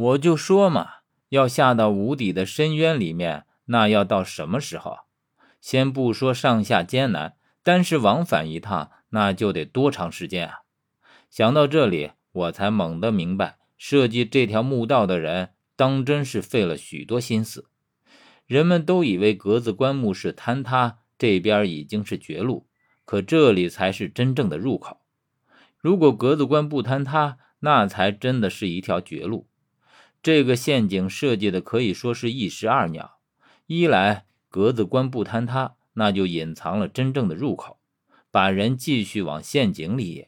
我就说嘛，要下到无底的深渊里面，那要到什么时候？先不说上下艰难，单是往返一趟，那就得多长时间啊！想到这里，我才猛地明白，设计这条墓道的人当真是费了许多心思。人们都以为格子棺墓室坍塌这边已经是绝路，可这里才是真正的入口。如果格子关不坍塌，那才真的是一条绝路。这个陷阱设计的可以说是一石二鸟：一来格子关不坍塌，那就隐藏了真正的入口，把人继续往陷阱里引，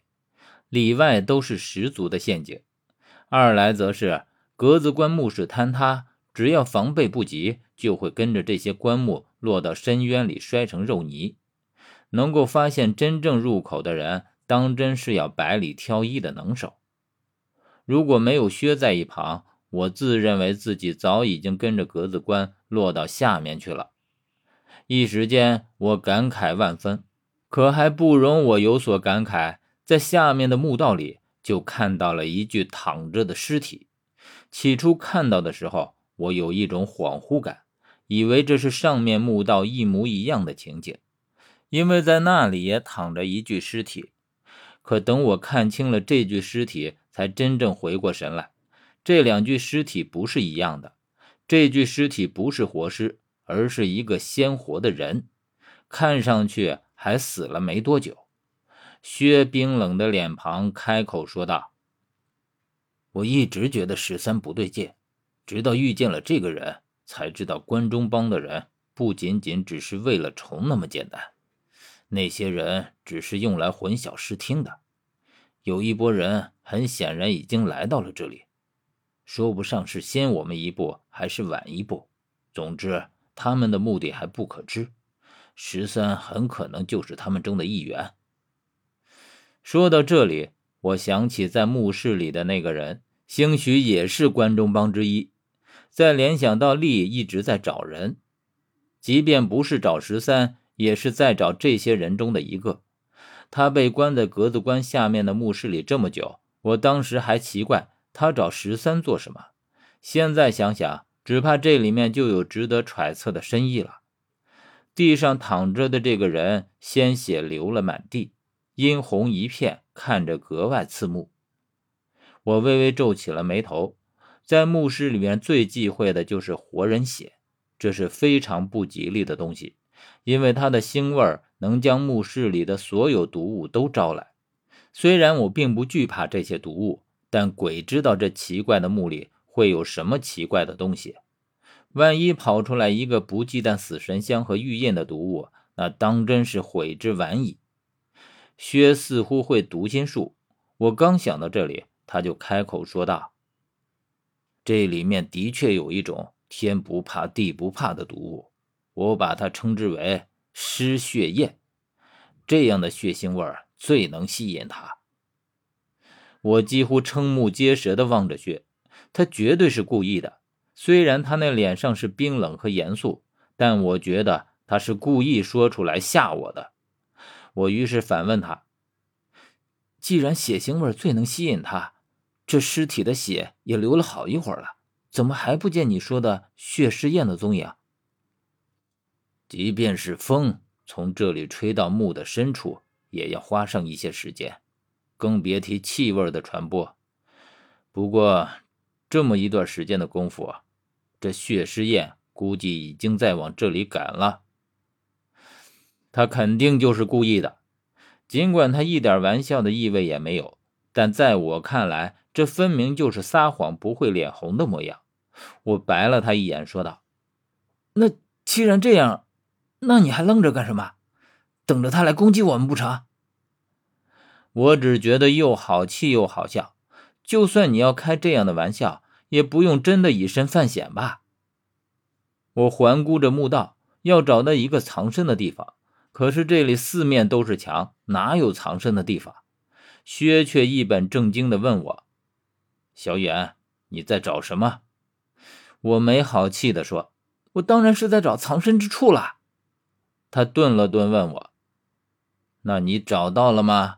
里外都是十足的陷阱；二来则是格子关墓室坍塌，只要防备不及，就会跟着这些棺木落到深渊里摔成肉泥。能够发现真正入口的人，当真是要百里挑一的能手。如果没有薛在一旁，我自认为自己早已经跟着格子关落到下面去了，一时间我感慨万分。可还不容我有所感慨，在下面的墓道里就看到了一具躺着的尸体。起初看到的时候，我有一种恍惚感，以为这是上面墓道一模一样的情景，因为在那里也躺着一具尸体。可等我看清了这具尸体，才真正回过神来。这两具尸体不是一样的，这具尸体不是活尸，而是一个鲜活的人，看上去还死了没多久。薛冰冷的脸庞开口说道：“我一直觉得十三不对劲，直到遇见了这个人，才知道关中帮的人不仅仅只是为了虫那么简单，那些人只是用来混淆视听的。有一波人很显然已经来到了这里。”说不上是先我们一步还是晚一步，总之他们的目的还不可知。十三很可能就是他们中的一员。说到这里，我想起在墓室里的那个人，兴许也是关中帮之一。再联想到丽一直在找人，即便不是找十三，也是在找这些人中的一个。他被关在格子关下面的墓室里这么久，我当时还奇怪。他找十三做什么？现在想想，只怕这里面就有值得揣测的深意了。地上躺着的这个人，鲜血流了满地，殷红一片，看着格外刺目。我微微皱起了眉头。在墓室里面，最忌讳的就是活人血，这是非常不吉利的东西，因为它的腥味能将墓室里的所有毒物都招来。虽然我并不惧怕这些毒物。但鬼知道这奇怪的墓里会有什么奇怪的东西，万一跑出来一个不忌惮死神香和玉印的毒物，那当真是悔之晚矣。薛似乎会读心术，我刚想到这里，他就开口说道：“这里面的确有一种天不怕地不怕的毒物，我把它称之为尸血焰，这样的血腥味最能吸引他。”我几乎瞠目结舌地望着薛，他绝对是故意的。虽然他那脸上是冰冷和严肃，但我觉得他是故意说出来吓我的。我于是反问他：“既然血腥味最能吸引他，这尸体的血也流了好一会儿了，怎么还不见你说的血尸宴的踪影？即便是风从这里吹到墓的深处，也要花上一些时间。”更别提气味的传播。不过，这么一段时间的功夫啊，这血尸宴估计已经在往这里赶了。他肯定就是故意的，尽管他一点玩笑的意味也没有，但在我看来，这分明就是撒谎不会脸红的模样。我白了他一眼，说道：“那既然这样，那你还愣着干什么？等着他来攻击我们不成？”我只觉得又好气又好笑，就算你要开这样的玩笑，也不用真的以身犯险吧。我环顾着墓道，要找到一个藏身的地方，可是这里四面都是墙，哪有藏身的地方？薛却一本正经地问我：“小远，你在找什么？”我没好气地说：“我当然是在找藏身之处了。”他顿了顿，问我：“那你找到了吗？”